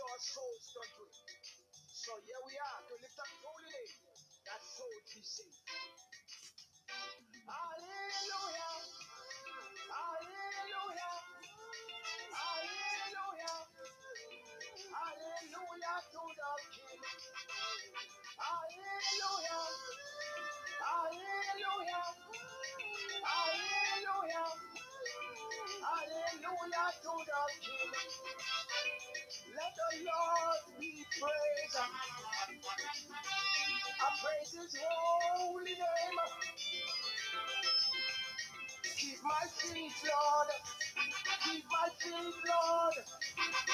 our souls it. So here we are to lift up holy name. That soul be saved. Hallelujah. Hallelujah. Hallelujah. Hallelujah to the King. Hallelujah. Hallelujah. Hallelujah. Hallelujah to the King. Let the Lord be praised. I praise his holy name. Keep my feet, Lord. Keep my feet, Lord.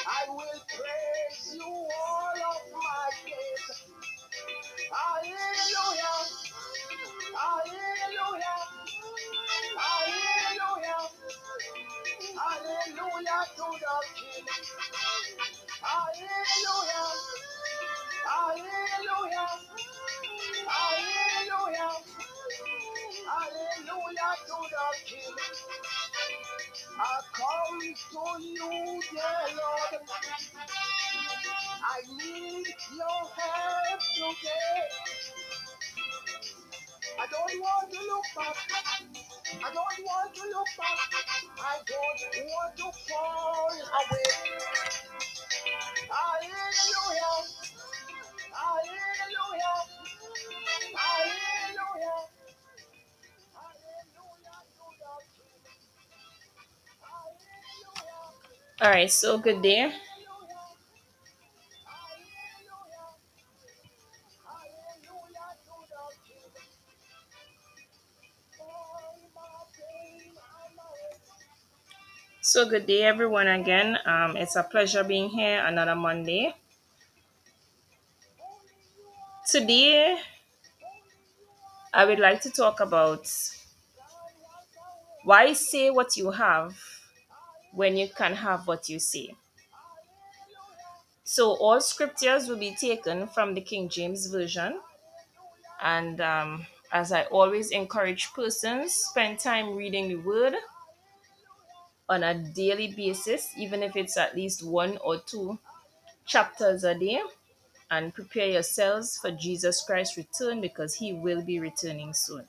I will praise you all of my days. Hallelujah. Hallelujah. All right, so good day. Hallelujah. Hallelujah. Hallelujah to the King. All my pain, all my So good day, everyone. Again, um, it's a pleasure being here another Monday. Today, I would like to talk about why say what you have when you can have what you say. So, all scriptures will be taken from the King James Version, and um, as I always encourage persons, spend time reading the Word on a daily basis, even if it's at least one or two chapters a day, and prepare yourselves for Jesus Christ's return because he will be returning soon.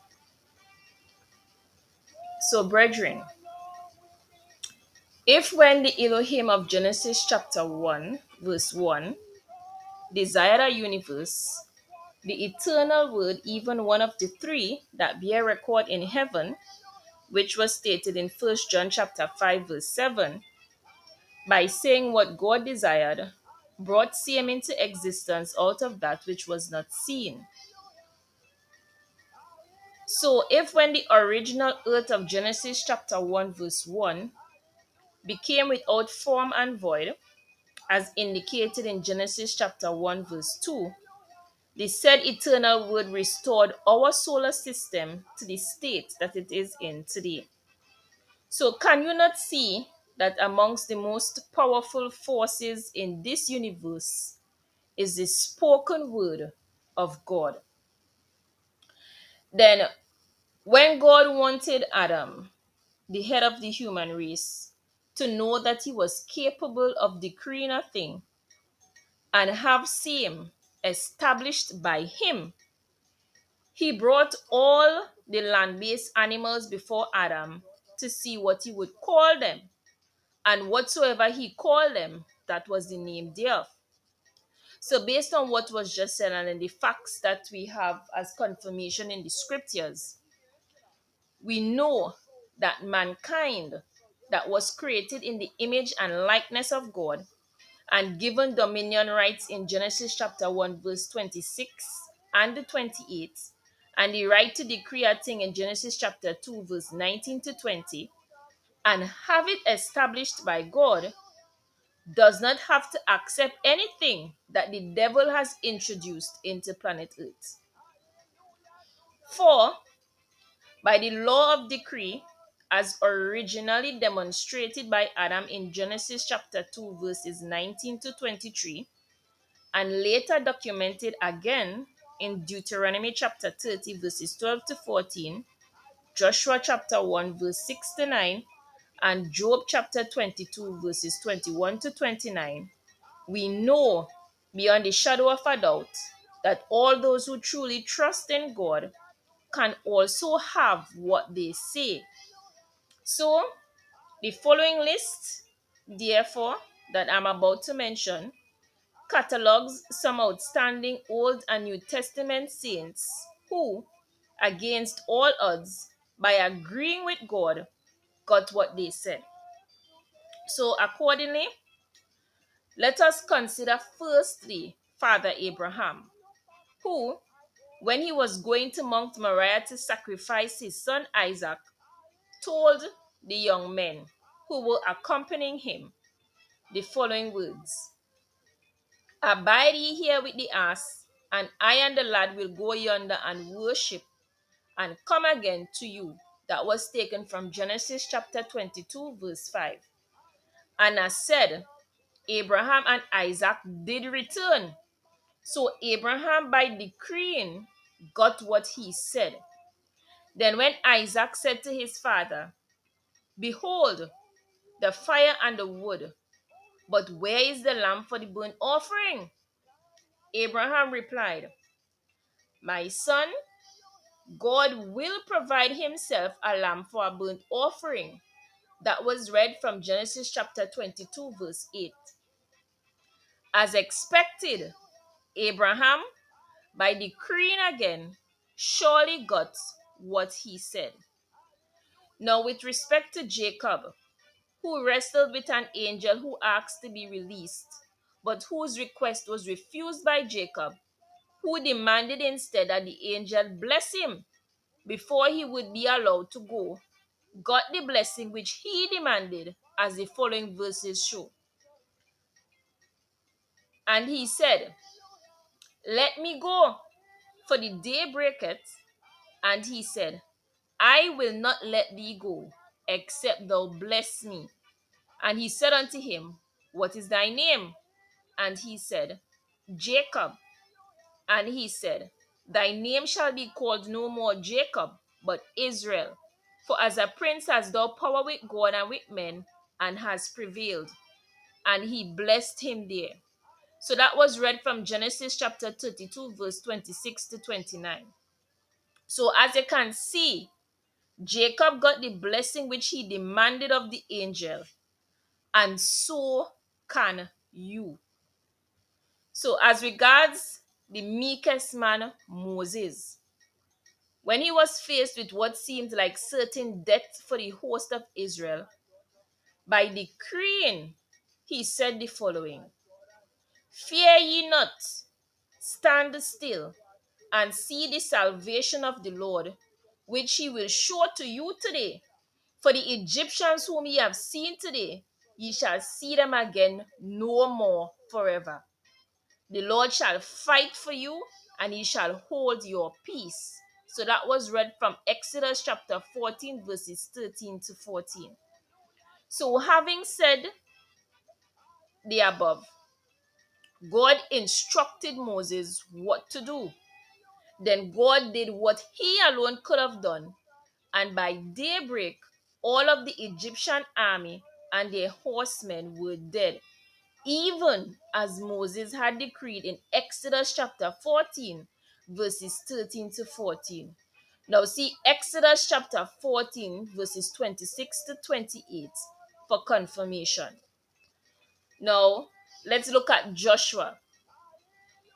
So, brethren, if when the Elohim of Genesis chapter 1, verse 1, desired a universe, the eternal word, even one of the three that bear record in heaven, which was stated in First John chapter 5, verse 7, by saying what God desired, brought same into existence out of that which was not seen. So, if when the original earth of Genesis chapter 1, verse 1 became without form and void, as indicated in Genesis chapter 1, verse 2, the said eternal word restored our solar system to the state that it is in today. So, can you not see that amongst the most powerful forces in this universe is the spoken word of God? Then, when God wanted Adam, the head of the human race, to know that he was capable of decreeing a thing and have same established by him, he brought all the land based animals before Adam to see what he would call them. And whatsoever he called them, that was the name thereof. So, based on what was just said and the facts that we have as confirmation in the scriptures, we know that mankind that was created in the image and likeness of God and given dominion rights in Genesis chapter 1, verse 26 and the 28, and the right to decree a thing in Genesis chapter 2, verse 19 to 20, and have it established by God, does not have to accept anything that the devil has introduced into planet Earth. For by the law of decree, as originally demonstrated by Adam in Genesis chapter 2, verses 19 to 23, and later documented again in Deuteronomy chapter 30, verses 12 to 14, Joshua chapter 1, verse 6 to 9, and Job chapter 22, verses 21 to 29. we know beyond the shadow of a doubt that all those who truly trust in God can also have what they say. So, the following list, therefore, that I'm about to mention catalogs some outstanding Old and New Testament saints who, against all odds, by agreeing with God, got what they said. So, accordingly, let us consider firstly Father Abraham, who, when he was going to Mount Moriah to sacrifice his son Isaac, told the young men who were accompanying him the following words Abide ye here with the ass, and I and the lad will go yonder and worship and come again to you. That was taken from Genesis chapter 22, verse 5. And as said, Abraham and Isaac did return. So Abraham, by decreeing, got what he said. Then, when Isaac said to his father, Behold, the fire and the wood, but where is the lamb for the burnt offering? Abraham replied, My son, God will provide himself a lamb for a burnt offering. That was read from Genesis chapter 22, verse 8. As expected, Abraham, by decreeing again, surely got what he said. Now, with respect to Jacob, who wrestled with an angel who asked to be released, but whose request was refused by Jacob, who demanded instead that the angel bless him before he would be allowed to go, got the blessing which he demanded, as the following verses show. And he said, Let me go, for the day breaketh. And he said, I will not let thee go, except thou bless me. And he said unto him, What is thy name? And he said, Jacob. And he said, Thy name shall be called no more Jacob, but Israel. For as a prince hast thou power with God and with men, and has prevailed. And he blessed him there. So that was read from Genesis chapter 32, verse 26 to 29. So as you can see, Jacob got the blessing which he demanded of the angel, and so can you. So, as regards the meekest man, Moses, when he was faced with what seemed like certain death for the host of Israel, by decreeing, he said the following Fear ye not, stand still, and see the salvation of the Lord, which he will show to you today. For the Egyptians whom ye have seen today, ye shall see them again no more forever. The Lord shall fight for you, and he shall hold your peace. So that was read from Exodus chapter 14, verses 13 to 14. So, having said the above, God instructed Moses what to do. Then God did what he alone could have done, and by daybreak, all of the Egyptian army and their horsemen were dead, even as Moses had decreed in Exodus chapter 14, verses 13 to 14. Now, see Exodus chapter 14, verses 26 to 28 for confirmation. Now, let's look at Joshua.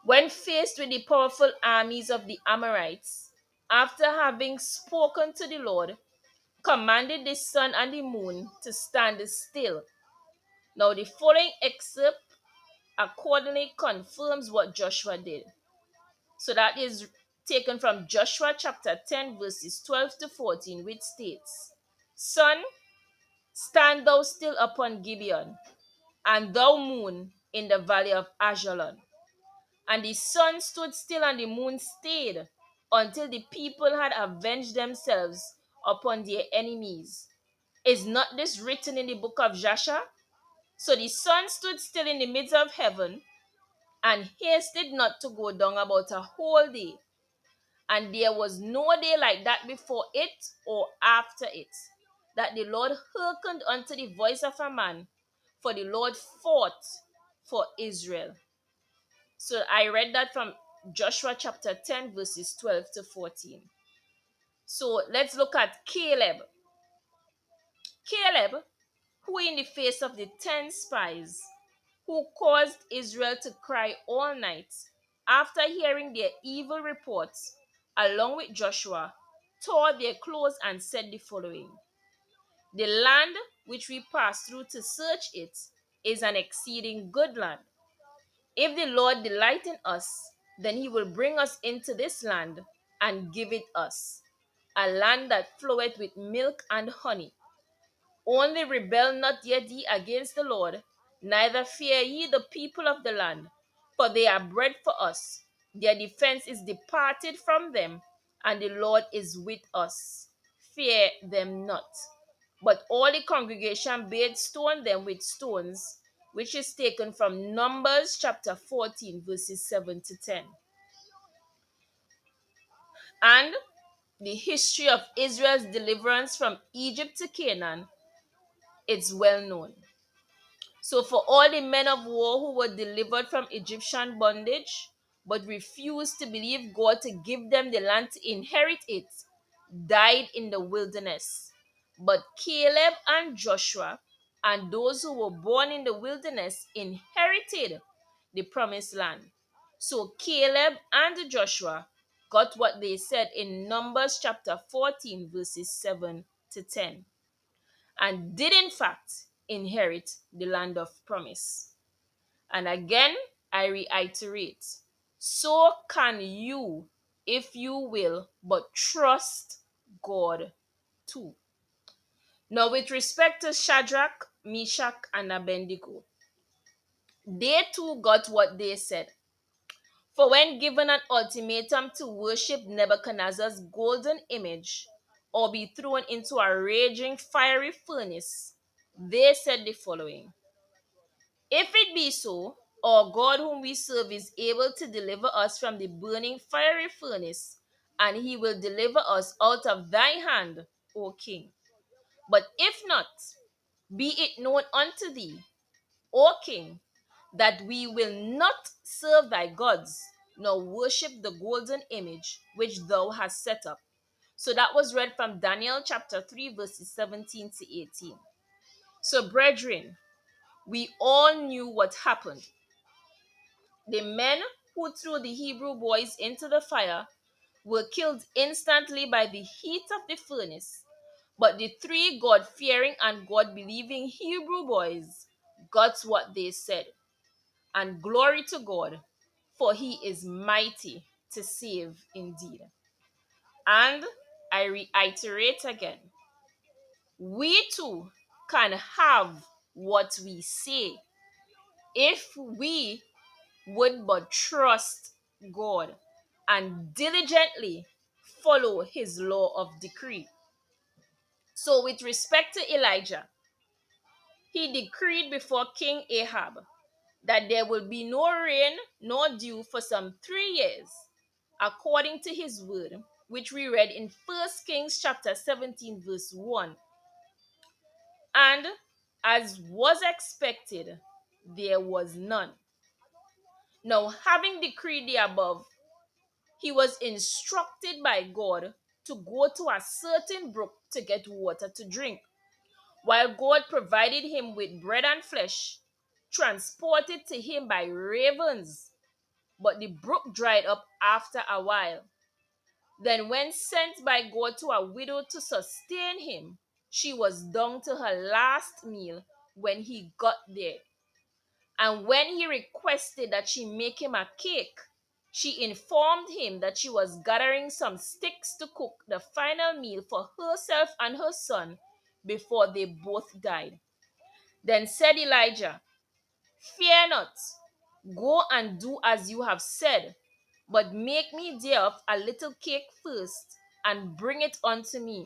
When faced with the powerful armies of the Amorites, after having spoken to the Lord, commanded the sun and the moon to stand still. Now, the following excerpt accordingly confirms what Joshua did. So that is taken from Joshua chapter 10, verses 12 to 14, which states Sun, stand thou still upon Gibeon, and thou moon in the valley of Ajalon. And the sun stood still and the moon stayed until the people had avenged themselves upon their enemies. Is not this written in the book of Jasher? So the sun stood still in the midst of heaven and hasted not to go down about a whole day. And there was no day like that before it or after it, that the Lord hearkened unto the voice of a man, for the Lord fought for Israel. So I read that from Joshua chapter 10, verses 12 to 14. So let's look at Caleb. Caleb, who in the face of the ten spies, who caused Israel to cry all night, after hearing their evil reports, along with Joshua, tore their clothes and said the following The land which we passed through to search it is an exceeding good land. If the Lord delight in us, then he will bring us into this land and give it us, a land that floweth with milk and honey. Only rebel not yet ye against the Lord, neither fear ye the people of the land, for they are bread for us. Their defense is departed from them, and the Lord is with us. Fear them not. But all the congregation bade stone them with stones, which is taken from Numbers chapter 14, verses 7 to 10. And the history of Israel's deliverance from Egypt to Canaan, it's well known. So, for all the men of war who were delivered from Egyptian bondage, but refused to believe God to give them the land to inherit it, died in the wilderness. But Caleb and Joshua and those who were born in the wilderness inherited the promised land. So Caleb and Joshua got what they said in Numbers chapter 14, verses 7 to 10, and did in fact inherit the land of promise. And again, I reiterate so can you, if you will, but trust God too. Now, with respect to Shadrach, Meshach, and Abednego, they too got what they said. For when given an ultimatum to worship Nebuchadnezzar's golden image or be thrown into a raging fiery furnace, they said the following If it be so, our God, whom we serve, is able to deliver us from the burning fiery furnace, and he will deliver us out of thy hand, O king. But if not, be it known unto thee, O king, that we will not serve thy gods, nor worship the golden image which thou hast set up. So that was read from Daniel chapter 3, verses 17 to 18. So, brethren, we all knew what happened. The men who threw the Hebrew boys into the fire were killed instantly by the heat of the furnace. But the three God fearing and God believing Hebrew boys got what they said. And glory to God, for he is mighty to save indeed. And I reiterate again we too can have what we say if we would but trust God and diligently follow his law of decree. So, with respect to Elijah, he decreed before King Ahab that there will be no rain nor dew for some three years, according to his word, which we read in 1 Kings chapter 17, verse 1. And as was expected, there was none. Now, having decreed the above, he was instructed by God to go to a certain brook to get water to drink. While God provided him with bread and flesh, transported to him by ravens, but the brook dried up after a while. Then, when sent by God to a widow to sustain him, she was down to her last meal when he got there. And when he requested that she make him a cake, she informed him that she was gathering some sticks to cook the final meal for herself and her son before they both died. Then said Elijah, Fear not, go and do as you have said, but make me thereof a little cake first, and bring it unto me,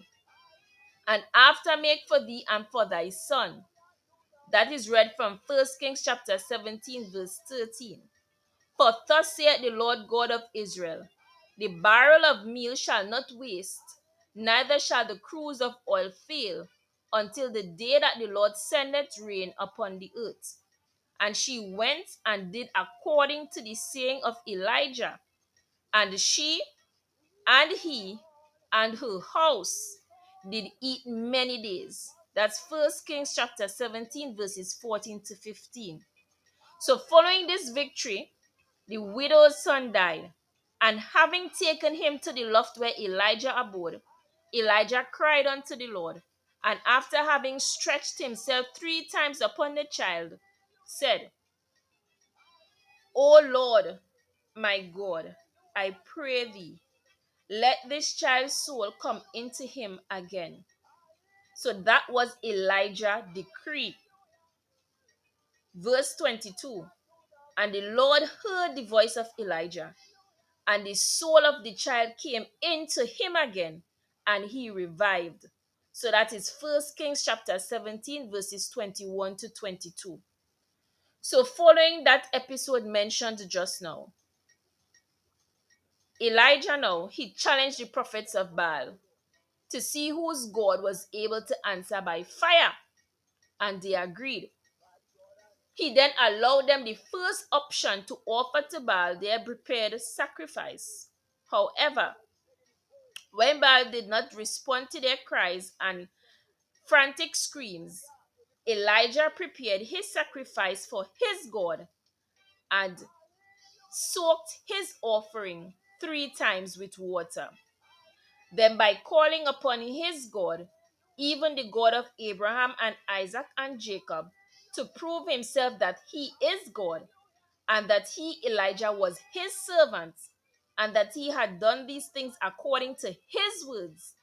and after make for thee and for thy son. That is read from 1 Kings chapter 17, verse 13. For thus saith the Lord God of Israel The barrel of meal shall not waste, neither shall the cruse of oil fail, until the day that the Lord sendeth rain upon the earth. And she went and did according to the saying of Elijah. And she and he and her house did eat many days. That's First Kings chapter 17, verses 14 to 15. So, following this victory, the widow's son died. And having taken him to the loft where Elijah abode, Elijah cried unto the Lord, and after having stretched himself three times upon the child, said, O Lord, my God, I pray thee, let this child's soul come into him again. So that was Elijah' decree. Verse 22 And the Lord heard the voice of Elijah, and the soul of the child came into him again, and he revived. So that is First Kings chapter 17, verses 21 to 22. So, following that episode mentioned just now, Elijah now he challenged the prophets of Baal to see whose God was able to answer by fire, and they agreed. He then allowed them the first option to offer to Baal their prepared sacrifice. However, when Baal did not respond to their cries and frantic screams, Elijah prepared his sacrifice for his God and soaked his offering three times with water. Then, by calling upon his God, even the God of Abraham and Isaac and Jacob, to prove himself that he is God and that he, Elijah, was his servant and that he had done these things according to his words,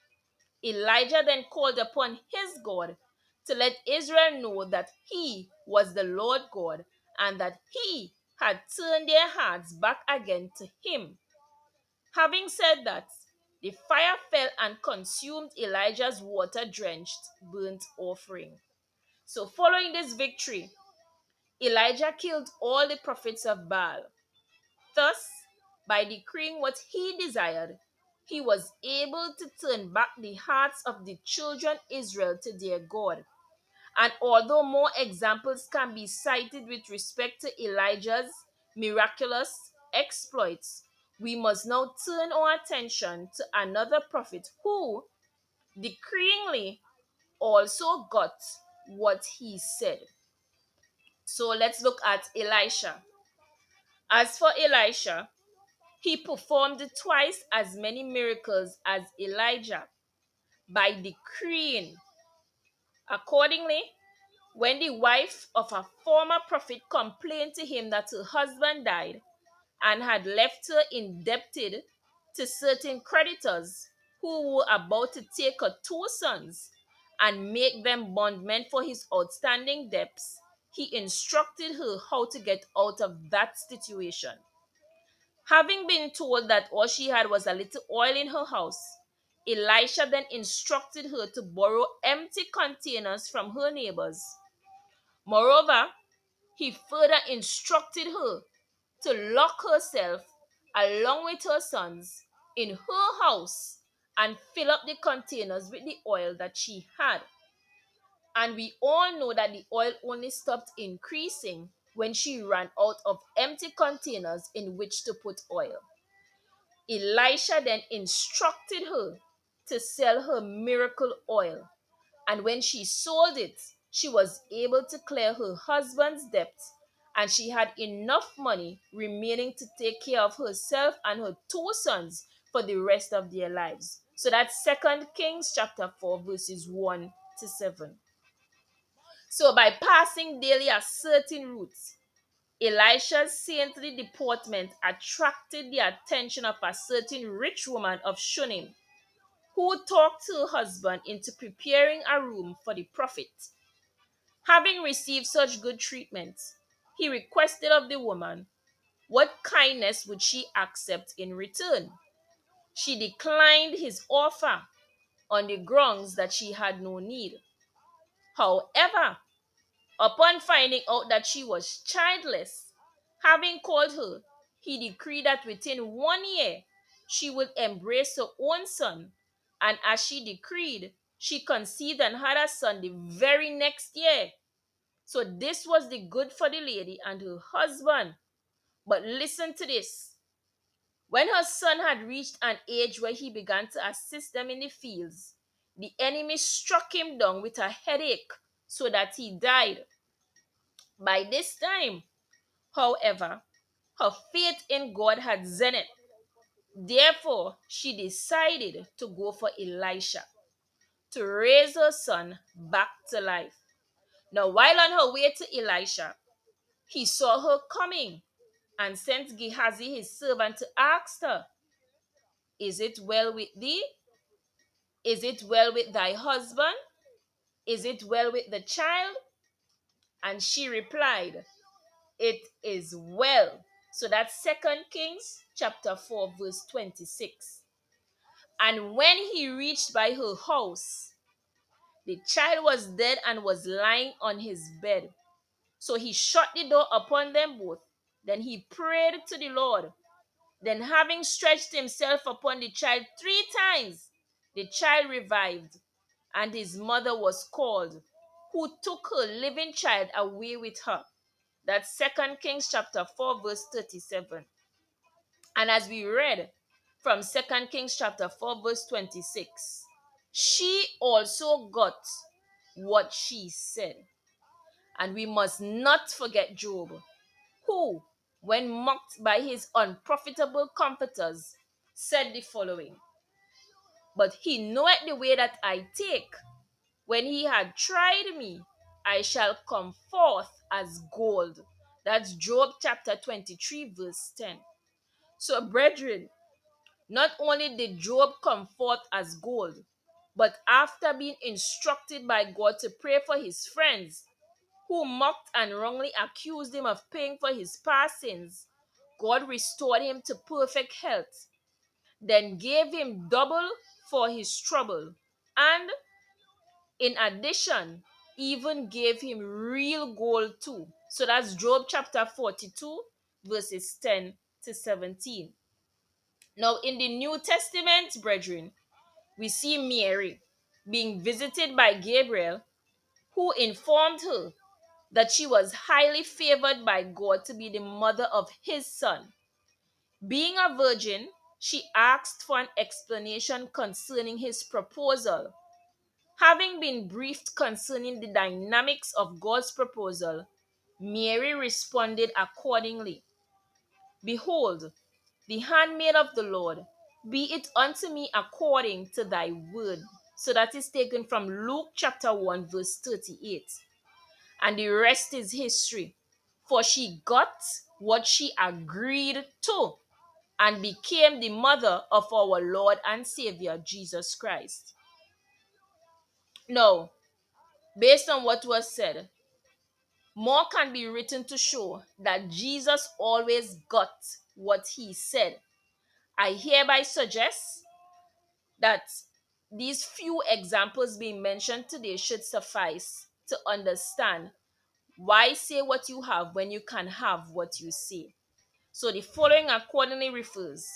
Elijah then called upon his God to let Israel know that he was the Lord God and that he had turned their hearts back again to him. Having said that, the fire fell and consumed Elijah's water drenched burnt offering. So, following this victory, Elijah killed all the prophets of Baal. Thus, by decreeing what he desired, he was able to turn back the hearts of the children Israel to their God. And although more examples can be cited with respect to Elijah's miraculous exploits, we must now turn our attention to another prophet who, decreeingly, also got what he said. So let's look at Elisha. As for Elisha, he performed twice as many miracles as Elijah by decreeing. Accordingly, when the wife of a former prophet complained to him that her husband died and had left her indebted to certain creditors who were about to take her two sons and make them bondmen for his outstanding debts, he instructed her how to get out of that situation. Having been told that all she had was a little oil in her house, Elisha then instructed her to borrow empty containers from her neighbors. Moreover, he further instructed her to lock herself along with her sons in her house and fill up the containers with the oil that she had. And we all know that the oil only stopped increasing when she ran out of empty containers in which to put oil. Elisha then instructed her to sell her miracle oil, and when she sold it, she was able to clear her husband's debt and she had enough money remaining to take care of herself and her two sons for the rest of their lives. So that's Second Kings chapter 4 verses 1 to 7. So by passing daily a certain route, Elisha's saintly deportment attracted the attention of a certain rich woman of Shunem, who talked her husband into preparing a room for the prophet. Having received such good treatment, he requested of the woman what kindness would she accept in return. She declined his offer on the grounds that she had no need. However, upon finding out that she was childless, having called her, he decreed that within one year she would embrace her own son. And as she decreed, she conceived and had a son the very next year. So this was the good for the lady and her husband. But listen to this. When her son had reached an age where he began to assist them in the fields, the enemy struck him down with a headache so that he died. By this time, however, her faith in God had zenith. Therefore, she decided to go for Elisha to raise her son back to life. Now, while on her way to Elisha, he saw her coming and sent Gehazi his servant to ask her, Is it well with thee? Is it well with thy husband? Is it well with the child? And she replied, It is well. So that's Second Kings chapter 4, verse 26. And when he reached by her house, the child was dead and was lying on his bed. So he shut the door upon them both. Then he prayed to the Lord. Then, having stretched himself upon the child three times, the child revived, and his mother was called, who took her living child away with her. That's Second Kings chapter 4, verse 37. And as we read from Second Kings chapter 4, verse 26, she also got what she said. And we must not forget Job, who, when mocked by his unprofitable comforters, said the following But he knoweth the way that I take. When he had tried me, I shall come forth as gold. That's Job chapter 23, verse 10. So, brethren, not only did Job come forth as gold, but after being instructed by God to pray for his friends who mocked and wrongly accused him of paying for his past sins, God restored him to perfect health, then gave him double for his trouble, and in addition, even gave him real gold too. So that's Job chapter 42, verses 10 to 17. Now, in the New Testament, brethren, we see Mary being visited by Gabriel, who informed her that she was highly favored by God to be the mother of his son. Being a virgin, she asked for an explanation concerning his proposal. Having been briefed concerning the dynamics of God's proposal, Mary responded accordingly Behold, the handmaid of the Lord, be it unto me according to thy word. So that is taken from Luke chapter 1, verse 38 and the rest is history. For she got what she agreed to and became the mother of our Lord and Savior Jesus Christ. Now, based on what was said, more can be written to show that Jesus always got what he said. I hereby suggest that these few examples being mentioned today should suffice to understand why say what you have when you can have what you say. So the following accordingly refers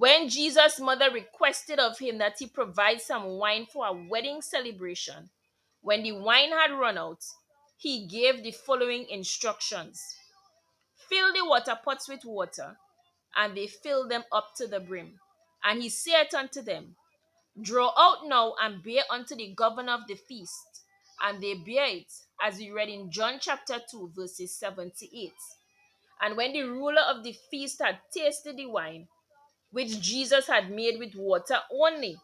when Jesus' mother requested of him that he provide some wine for a wedding celebration, when the wine had run out, he gave the following instructions Fill the water pots with water, and they filled them up to the brim. And he said unto them, Draw out now and bear unto the governor of the feast. And they bear it, as we read in John chapter 2, verses 7 to 8. And when the ruler of the feast had tasted the wine, which Jesus had made with water only,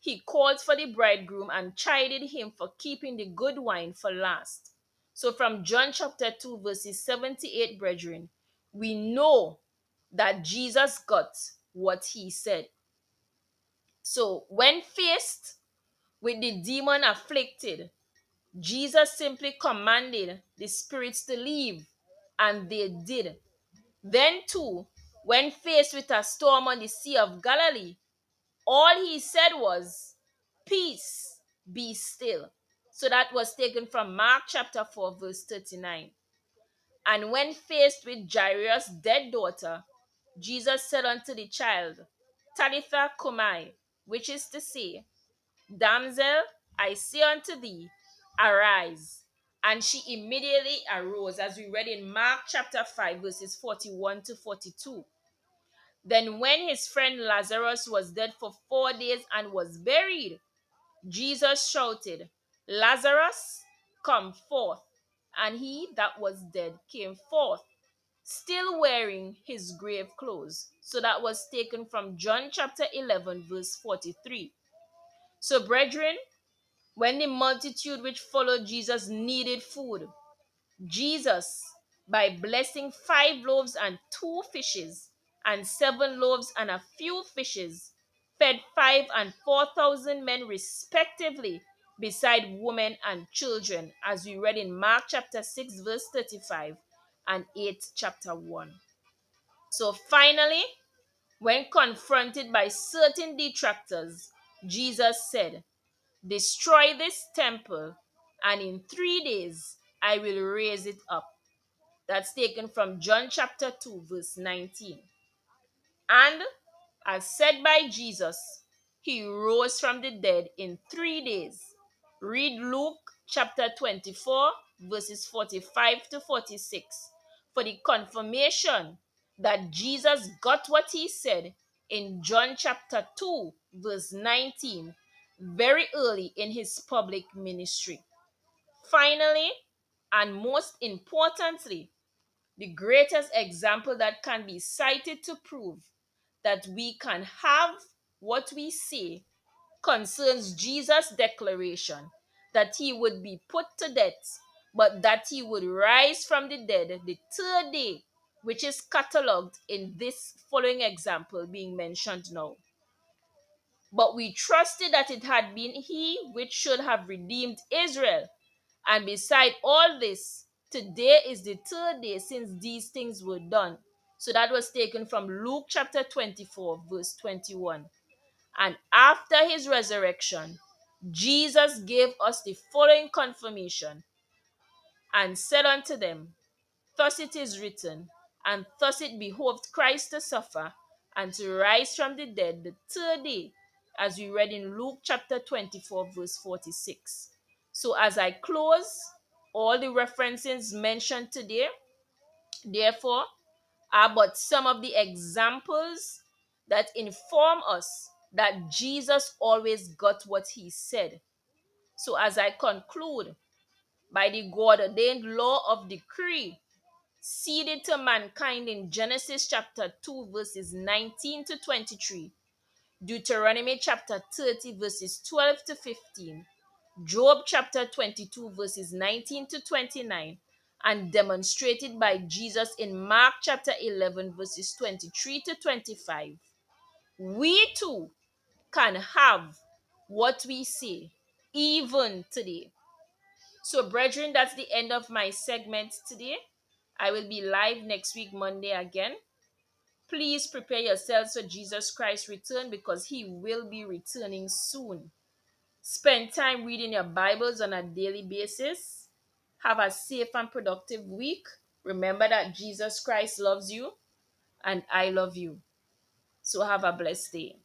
he called for the bridegroom and chided him for keeping the good wine for last. So, from John chapter 2, verses 78, brethren, we know that Jesus got what he said. So, when faced with the demon afflicted, Jesus simply commanded the spirits to leave, and they did. Then, too, when faced with a storm on the Sea of Galilee, all he said was, Peace, be still. So that was taken from Mark chapter 4, verse 39. And when faced with Jairus' dead daughter, Jesus said unto the child, Talitha cumi, which is to say, Damsel, I say unto thee, arise. And she immediately arose, as we read in Mark chapter 5, verses 41 to 42. Then, when his friend Lazarus was dead for four days and was buried, Jesus shouted, Lazarus, come forth. And he that was dead came forth, still wearing his grave clothes. So that was taken from John chapter 11, verse 43. So, brethren, when the multitude which followed Jesus needed food, Jesus, by blessing five loaves and two fishes, and seven loaves and a few fishes, fed five and four thousand men respectively, beside women and children, as we read in Mark chapter 6, verse 35, and 8 chapter 1. So finally, when confronted by certain detractors, Jesus said, Destroy this temple, and in three days I will raise it up. That's taken from John chapter 2, verse 19. And as said by Jesus, he rose from the dead in three days. Read Luke chapter 24, verses 45 to 46 for the confirmation that Jesus got what he said in John chapter 2, verse 19, very early in his public ministry. Finally, and most importantly, the greatest example that can be cited to prove that we can have what we say concerns Jesus' declaration that he would be put to death, but that he would rise from the dead the third day, which is catalogued in this following example being mentioned now. But we trusted that it had been he which should have redeemed Israel. And beside all this, today is the third day since these things were done. So that was taken from Luke chapter 24, verse 21. And after his resurrection, Jesus gave us the following confirmation and said unto them, Thus it is written, and thus it behoved Christ to suffer and to rise from the dead the third day, as we read in Luke chapter 24, verse 46. So, as I close, all the references mentioned today, therefore, are but some of the examples that inform us that Jesus always got what he said. So, as I conclude, by the God ordained law of decree, ceded to mankind in Genesis chapter 2, verses 19 to 23, Deuteronomy chapter 30, verses 12 to 15, Job chapter 22, verses 19 to 29, and demonstrated by Jesus in Mark chapter 11, verses 23 to 25. We too can have what we say even today. So, brethren, that's the end of my segment today. I will be live next week, Monday, again. Please prepare yourselves for Jesus Christ's return because he will be returning soon. Spend time reading your Bibles on a daily basis. Have a safe and productive week. Remember that Jesus Christ loves you and I love you. So, have a blessed day.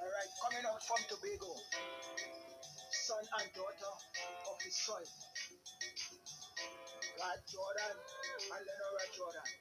All right, coming out from Tobago, son and daughter of the soil. Rod Jordan and Lenora Jordan.